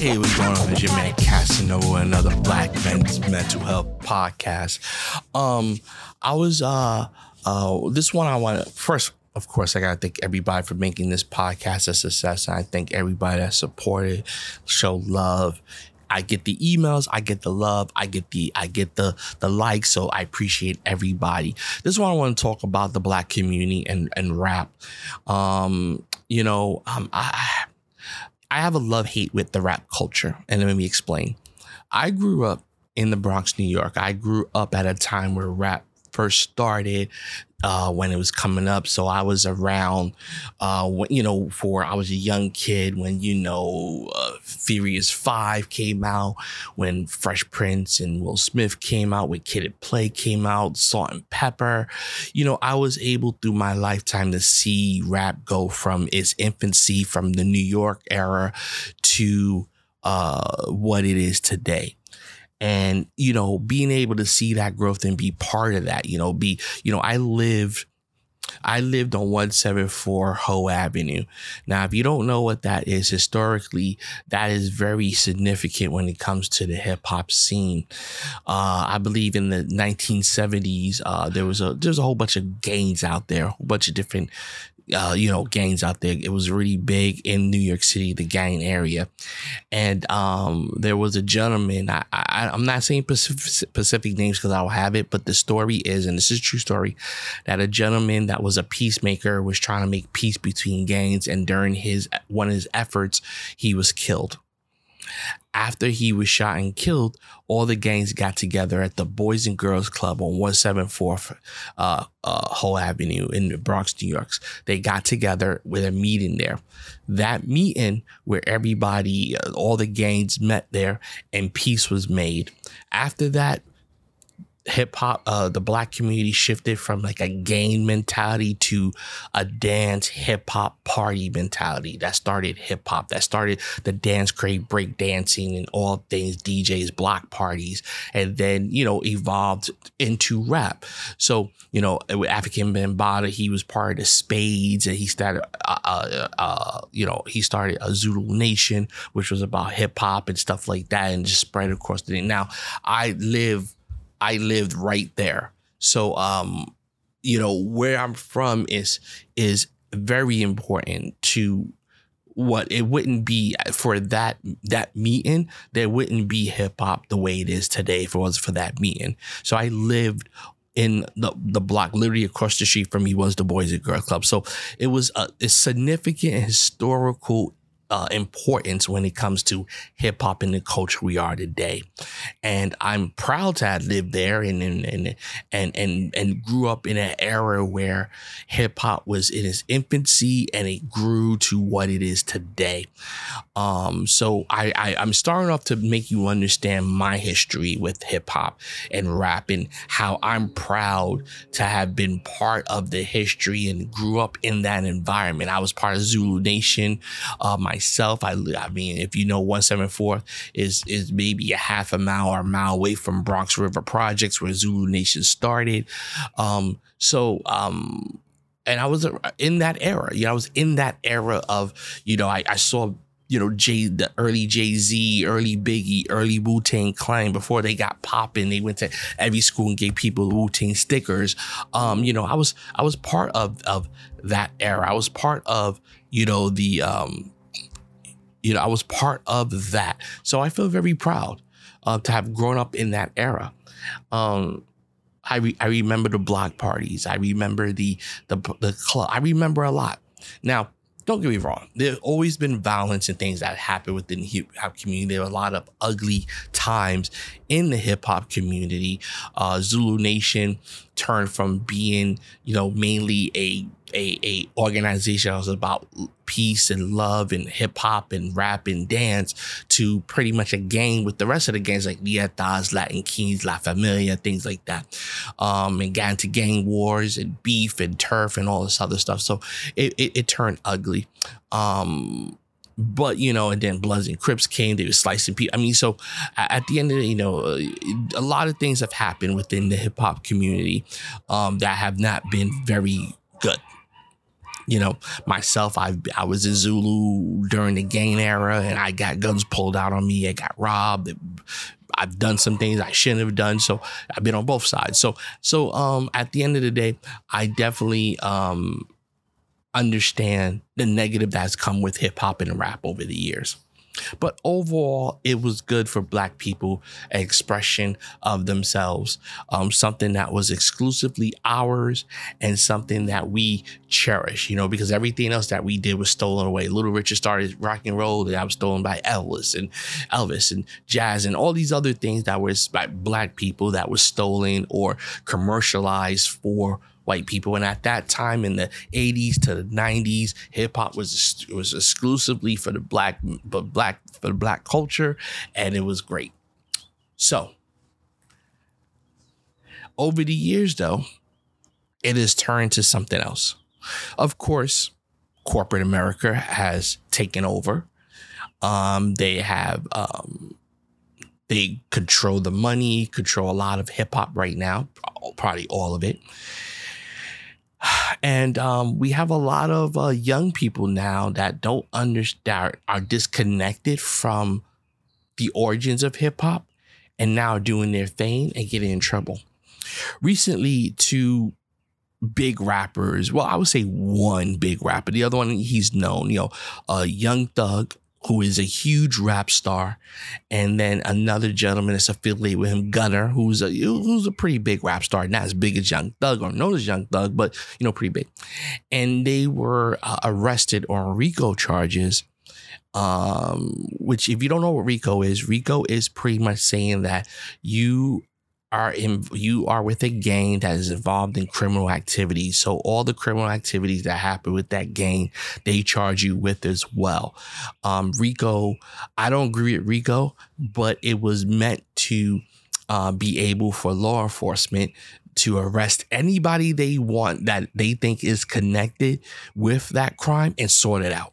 Hey, what's going on? It's your man Casanova, another Black Men's Mental Health podcast. Um, I was uh uh this one I want to first of course, I gotta thank everybody for making this podcast a success. And I thank everybody that supported, show love. I get the emails, I get the love, I get the I get the the likes. So I appreciate everybody. This one I want to talk about the black community and and rap. Um, you know, um, I I have a love hate with the rap culture, and let me explain. I grew up in the Bronx, New York. I grew up at a time where rap first started uh, when it was coming up. So I was around, uh, when, you know, for I was a young kid when you know uh, Furious Five came out, when Fresh Prince and Will Smith came out, when Kid and Play came out, Salt-N-Pepa. You know, I was able through my lifetime to see rap go from its infancy, from the New York era, to uh, what it is today and you know being able to see that growth and be part of that you know be you know i lived I lived on 174 Hoe Avenue. Now, if you don't know what that is, historically, that is very significant when it comes to the hip hop scene. Uh, I believe in the 1970s, uh, there was a there's a whole bunch of gangs out there, a whole bunch of different uh, you know, gangs out there. It was really big in New York City, the gang area. And um, there was a gentleman, I, I, am not saying specific, specific names because I don't have it, but the story is, and this is true story, that a gentleman that was a peacemaker was trying to make peace between gangs. And during his one of his efforts, he was killed after he was shot and killed, all the gangs got together at the Boys and Girls Club on 174 uh, uh, Hoe Avenue in the Bronx, New York. They got together with a meeting there. That meeting where everybody, uh, all the gangs met there and peace was made. After that, hip hop, uh, the black community shifted from like a gang mentality to a dance hip hop party mentality. That started hip hop. That started the dance crate, break dancing, and all things DJs, block parties, and then you know evolved into rap. So you know with Afrika Bambaataa, he was part of the Spades, and he started, uh, uh, uh, you know, he started a Zulu Nation, which was about hip hop and stuff like that, and just spread across the. Now I live I lived right there. So um, you know, where I'm from is is very important to what it wouldn't be for that that meeting there wouldn't be hip hop the way it is today if it was for that meeting so i lived in the, the block literally across the street from me was the boys and girls club so it was a, a significant historical uh, importance when it comes to hip hop and the culture we are today. And I'm proud to have lived there and and and and and, and grew up in an era where hip hop was in its infancy and it grew to what it is today. Um, so I, I I'm starting off to make you understand my history with hip hop and rap and how I'm proud to have been part of the history and grew up in that environment. I was part of Zulu Nation. Uh, my myself. I I mean, if you know 174 is is maybe a half a mile or a mile away from Bronx River Projects where Zulu Nation started. Um, so um, and I was in that era. You know, I was in that era of you know I, I saw you know, Jay, the early Jay Z, early Biggie, early Wu Tang Clan before they got popping. They went to every school and gave people Wu Tang stickers. Um, you know, I was I was part of of that era. I was part of you know the um you know, I was part of that. So I feel very proud uh, to have grown up in that era. Um, I re- I remember the block parties. I remember the the the club. I remember a lot. Now, don't get me wrong. There's always been violence and things that happen within the hip hop community. There are a lot of ugly times in the hip hop community. Uh, Zulu Nation turned from being, you know, mainly a a, a organization that was about peace and love and hip hop and rap and dance to pretty much a gang with the rest of the gangs like Ñetas, Latin Kings, La Familia, things like that. Um, and got into gang wars and beef and turf and all this other stuff. So it, it, it turned ugly. Um, but you know, and then Bloods and Crips came. They were slicing people. I mean, so at the end of the, you know, uh, a lot of things have happened within the hip hop community um, that have not been very good. You know, myself, I I was in Zulu during the gang era, and I got guns pulled out on me. I got robbed. I've done some things I shouldn't have done. So I've been on both sides. So so um, at the end of the day, I definitely um, understand the negative that's come with hip hop and rap over the years. But overall, it was good for Black people, an expression of themselves, um, something that was exclusively ours and something that we cherish, you know, because everything else that we did was stolen away. Little Richard started rock and roll, that was stolen by Elvis and Elvis and jazz and all these other things that was by Black people that was stolen or commercialized for white people. And at that time in the 80s to the 90s, hip hop was was exclusively for the black but black for the black culture and it was great. So, over the years though, it has turned to something else. Of course, corporate America has taken over. Um, they have um, they control the money, control a lot of hip hop right now, probably all of it. And um, we have a lot of uh, young people now that don't understand, are disconnected from the origins of hip hop and now doing their thing and getting in trouble. Recently, two big rappers, well, I would say one big rapper, the other one he's known, you know, uh, Young Thug who is a huge rap star, and then another gentleman that's affiliated with him, Gunna, who's a who's a pretty big rap star, not as big as Young Thug or known as Young Thug, but you know, pretty big. And they were uh, arrested on RICO charges. Um, which, if you don't know what RICO is, RICO is pretty much saying that you are in you are with a gang that is involved in criminal activities. So all the criminal activities that happen with that gang, they charge you with as well. Um, Rico, I don't agree with Rico, but it was meant to uh, be able for law enforcement to arrest anybody they want that they think is connected with that crime and sort it out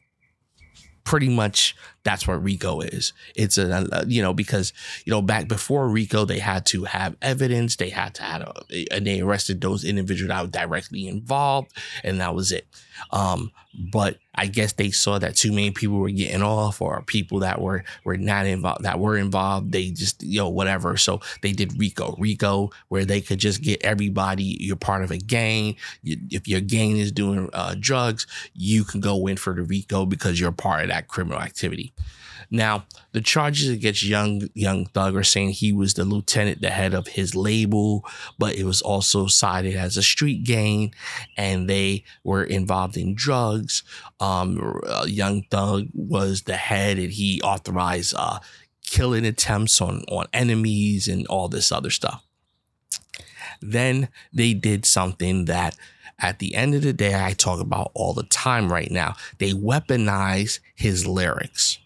pretty much that's what RICO is. It's a, a, you know because you know back before RICO they had to have evidence, they had to have a, and they arrested those individuals that were directly involved, and that was it. Um, but I guess they saw that too many people were getting off, or people that were were not involved that were involved. They just you know whatever. So they did RICO, RICO, where they could just get everybody. You're part of a gang. You, if your gang is doing uh, drugs, you can go in for the RICO because you're part of that criminal activity. Now, the charges against Young Young Thug are saying he was the lieutenant, the head of his label, but it was also cited as a street gang, and they were involved in drugs. Um, uh, Young Thug was the head, and he authorized uh, killing attempts on on enemies and all this other stuff. Then they did something that at the end of the day, I talk about all the time right now. They weaponize his lyrics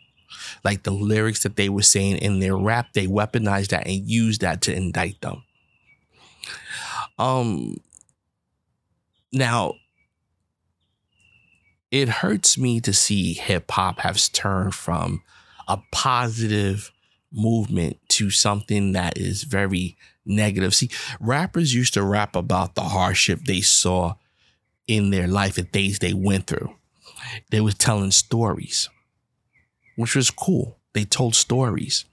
like the lyrics that they were saying in their rap, they weaponized that and used that to indict them. Um, now, it hurts me to see hip hop has turned from a positive movement to something that is very negative. See, rappers used to rap about the hardship they saw in their life and things they went through. They were telling stories which was cool. They told stories.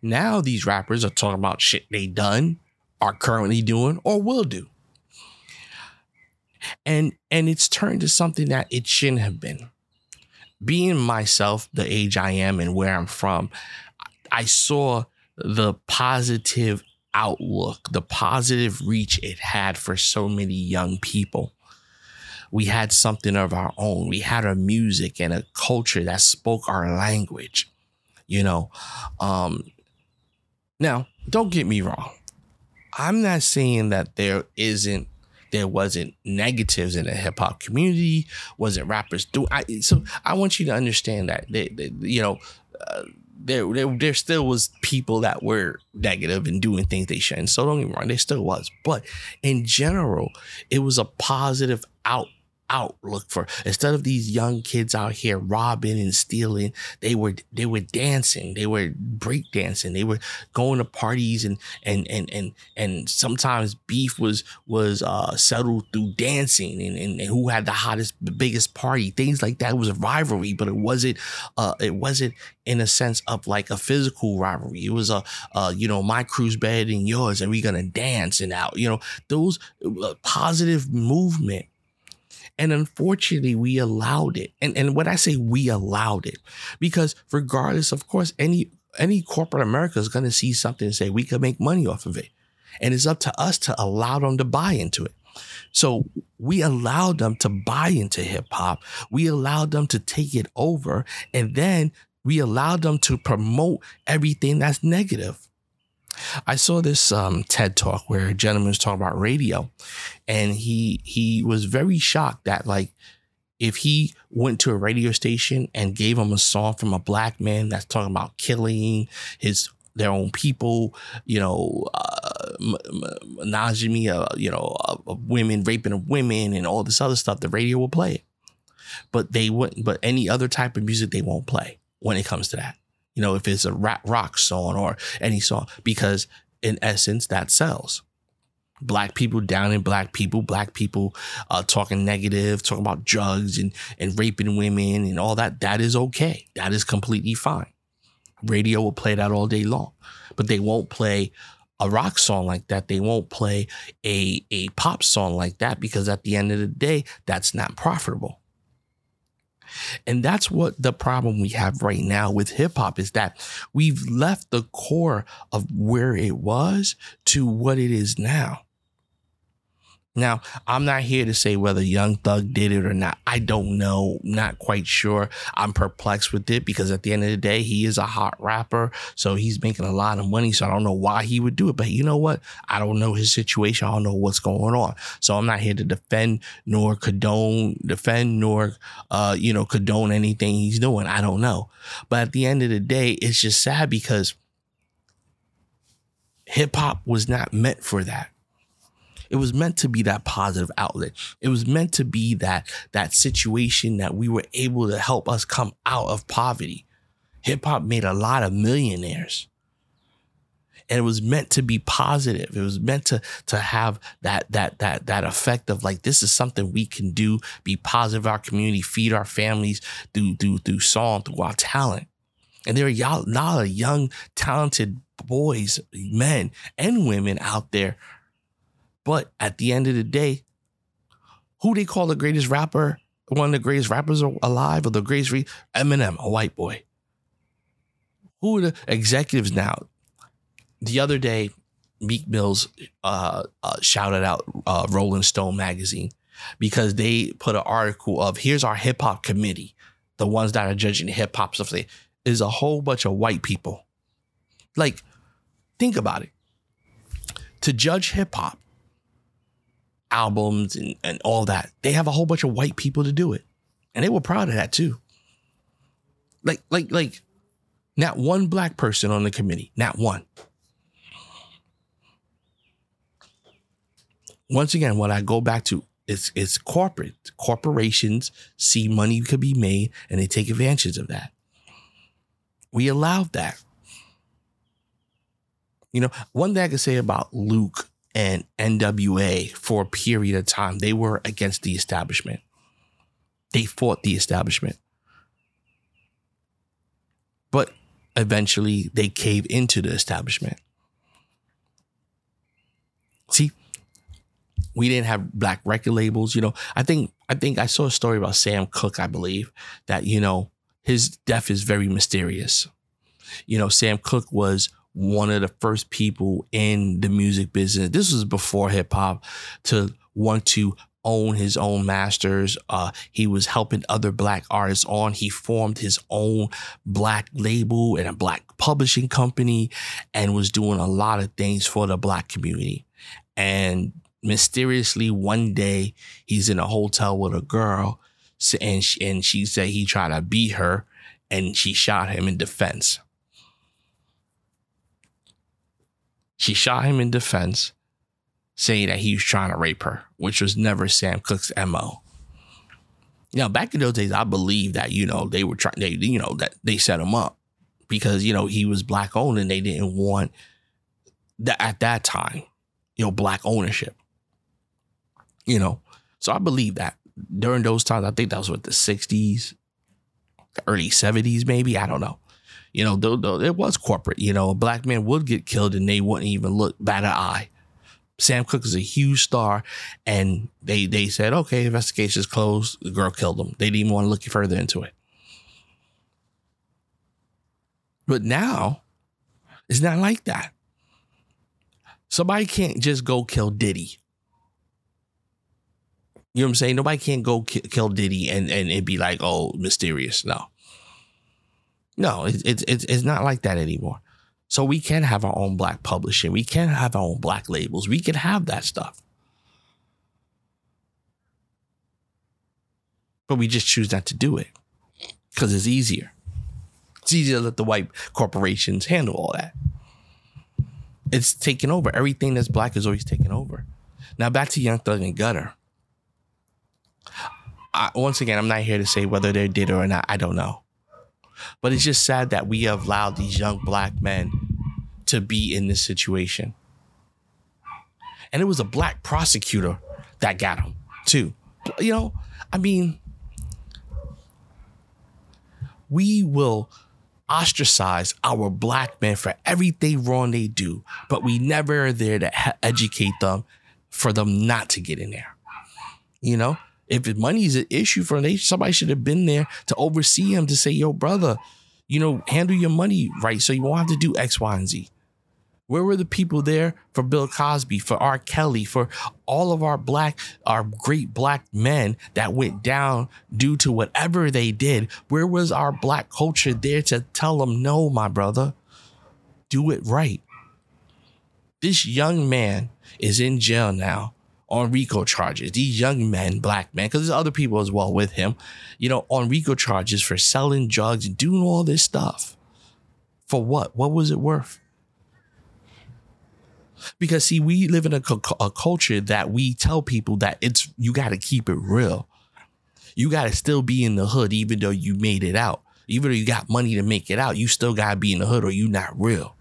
Now these rappers are talking about shit they done, are currently doing, or will do. And and it's turned to something that it shouldn't have been. Being myself, the age I am and where I'm from, I saw the positive outlook, the positive reach it had for so many young people we had something of our own. We had a music and a culture that spoke our language, you know. Um, now, don't get me wrong. I'm not saying that there isn't there wasn't negatives in the hip hop community, wasn't rappers doing. I, so I want you to understand that, they, they, you know, uh, there, there, there still was people that were negative and doing things they shouldn't. So don't get me wrong, there still was. But in general, it was a positive out outlook for. Instead of these young kids out here robbing and stealing they were they were dancing. They were break dancing. They were going to parties and and and and and sometimes beef was was uh settled through dancing and, and, and who had the hottest the biggest party. Things like that. It was a rivalry but it wasn't uh it wasn't in a sense of like a physical rivalry. It was a uh you know my crew's better than yours and we're gonna dance and out. You know those uh, positive movement and unfortunately, we allowed it. And, and when I say we allowed it, because regardless, of course, any any corporate America is going to see something and say we could make money off of it. And it's up to us to allow them to buy into it. So we allowed them to buy into hip hop. We allowed them to take it over. And then we allowed them to promote everything that's negative. I saw this um, TED talk where a gentleman was talking about radio, and he he was very shocked that like if he went to a radio station and gave him a song from a black man that's talking about killing his their own people, you know, uh, monogamy, uh, you know, uh, women raping of women and all this other stuff, the radio will play it. But they wouldn't. But any other type of music, they won't play when it comes to that you know, if it's a rock song or any song, because in essence, that sells. Black people down in black people, black people uh, talking negative, talking about drugs and, and raping women and all that. That is okay. That is completely fine. Radio will play that all day long, but they won't play a rock song like that. They won't play a, a pop song like that because at the end of the day, that's not profitable. And that's what the problem we have right now with hip hop is that we've left the core of where it was to what it is now. Now, I'm not here to say whether Young Thug did it or not. I don't know. Not quite sure. I'm perplexed with it because at the end of the day, he is a hot rapper. So he's making a lot of money. So I don't know why he would do it. But you know what? I don't know his situation. I don't know what's going on. So I'm not here to defend nor condone, defend nor, uh, you know, condone anything he's doing. I don't know. But at the end of the day, it's just sad because hip hop was not meant for that. It was meant to be that positive outlet. It was meant to be that that situation that we were able to help us come out of poverty. Hip hop made a lot of millionaires. And it was meant to be positive. It was meant to to have that that that that effect of like this is something we can do, be positive our community, feed our families through through through song, through our talent. And there are a lot of young, talented boys, men, and women out there but at the end of the day, who they call the greatest rapper, one of the greatest rappers alive, or the greatest re- Eminem, a white boy. Who are the executives now? The other day, Meek Mills uh, uh, shouted out uh, Rolling Stone magazine because they put an article of here's our hip hop committee, the ones that are judging hip hop stuff. Is a whole bunch of white people. Like, think about it. To judge hip hop, albums and, and all that. They have a whole bunch of white people to do it. And they were proud of that too. Like, like, like, not one black person on the committee, not one. Once again, what I go back to it's it's corporate. Corporations see money could be made and they take advantage of that. We allowed that. You know, one thing I can say about Luke and NWA for a period of time. They were against the establishment. They fought the establishment. But eventually they cave into the establishment. See, we didn't have black record labels, you know. I think I think I saw a story about Sam Cooke, I believe, that you know, his death is very mysterious. You know, Sam Cooke was one of the first people in the music business. This was before hip hop to want to own his own masters. Uh, he was helping other black artists on. He formed his own black label and a black publishing company and was doing a lot of things for the black community. And mysteriously one day he's in a hotel with a girl and she, and she said he tried to beat her and she shot him in defense. She shot him in defense, saying that he was trying to rape her, which was never Sam Cooke's MO. Now, back in those days, I believe that, you know, they were trying, they, you know, that they set him up because, you know, he was black owned and they didn't want that at that time, you know, black ownership. You know, so I believe that during those times, I think that was what the 60s, the early 70s, maybe. I don't know. You know, though, it was corporate. You know, a black man would get killed and they wouldn't even look bat an eye. Sam Cooke is a huge star, and they they said, okay, investigation's closed. The girl killed him. They didn't even want to look further into it. But now, it's not like that. Somebody can't just go kill Diddy. You know what I'm saying? Nobody can't go ki- kill Diddy and and it be like, oh, mysterious. No, no, it's it's it's not like that anymore. So we can have our own black publishing. We can have our own black labels. We can have that stuff. But we just choose not to do it because it's easier. It's easier to let the white corporations handle all that. It's taken over. Everything that's black is always taken over. Now back to Young Thug and Gunna. I, once again, I'm not here to say whether they did or not. I don't know. But it's just sad that we have allowed these young black men to be in this situation. And it was a black prosecutor that got him, too. You know, I mean, we will ostracize our black men for everything wrong they do, but we never are there to educate them for them not to get in there. You know, if money is an issue for them, somebody should have been there to oversee him to say, yo, brother, you know, handle your money right so you won't have to do X, Y, and Z. Where were the people there for Bill Cosby, for R. Kelly, for all of our black, our great black men that went down due to whatever they did? Where was our black culture there to tell them, no, my brother, do it right? This young man is in jail now on RICO charges. These young men, black men, because there's other people as well with him, you know, on RICO charges for selling drugs and doing all this stuff. For what? What was it worth? Because see, we live in a, a culture that we tell people that it's you got to keep it real. You got to still be in the hood, even though you made it out. Even though you got money to make it out, you still got to be in the hood, or you not real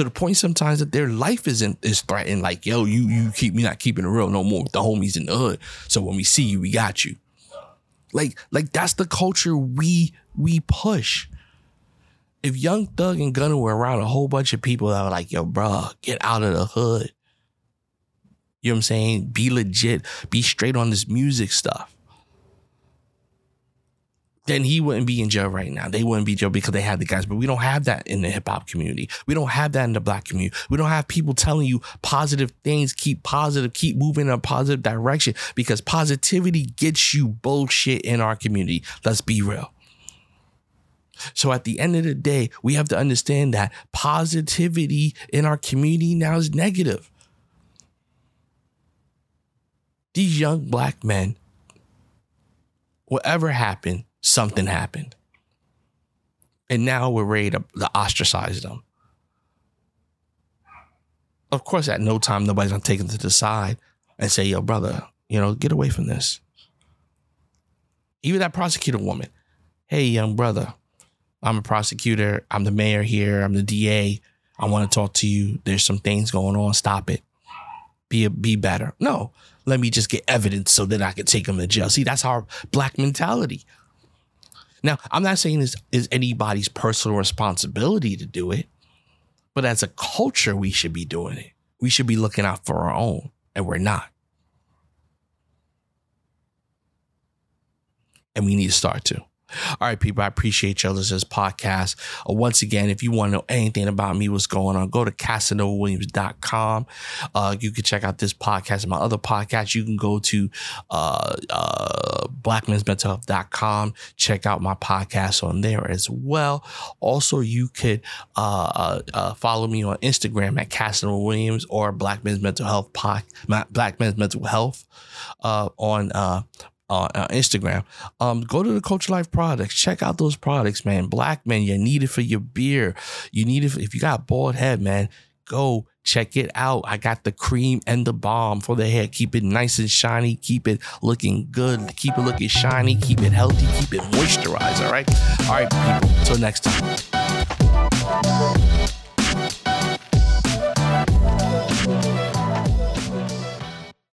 to the point sometimes that their life isn't is threatened. Like, yo, you you keep me not keeping it real no more the homies in the hood. So when we see you, we got you. Like, like that's the culture we we push. If Young Thug and Gunna were around a whole bunch of people that were like, yo, bro, get out of the hood. You know what I'm saying? Be legit, be straight on this music stuff then he wouldn't be in jail right now. They wouldn't be jail because they had the guys. But we don't have that in the hip hop community. We don't have that in the black community. We don't have people telling you positive things, keep positive, keep moving in a positive direction because positivity gets you bullshit in our community. Let's be real. So at the end of the day, we have to understand that positivity in our community now is negative. These young black men, whatever happened, something happened. And now we're ready to, to ostracize them. Of course, at no time, nobody's gonna take them to the side and say, yo, brother, you know, get away from this. Even that prosecutor woman, hey, young brother, I'm a prosecutor. I'm the mayor here. I'm the DA. I want to talk to you. There's some things going on. Stop it. Be a, be better. No, let me just get evidence so that I can take them to jail. See, that's our black mentality. Now, I'm not saying this is anybody's personal responsibility to do it, but as a culture, we should be doing it. We should be looking out for our own, and we're not. And we need to start to. All right, people, I appreciate y'all listening to this podcast. Uh, once again, if you want to know anything about me, what's going on, go to CasanovaWilliams.com. Uh, you can check out this podcast and my other podcasts. You can go to uh, uh, BlackMen'sMentalHealth.com. Check out my podcast on there as well. Also, you could uh, uh, uh follow me on Instagram at Casanova or Black Men's Mental Health Black Men's Mental Health uh, on uh, uh, Instagram. Um, go to the Culture Life products. Check out those products, man. Black men, you need it for your beer. You need it for, if you got bald head, man. Go check it out. I got the cream and the balm for the hair. Keep it nice and shiny. Keep it looking good. Keep it looking shiny. Keep it healthy. Keep it moisturized. All right. All right, people. Until next time.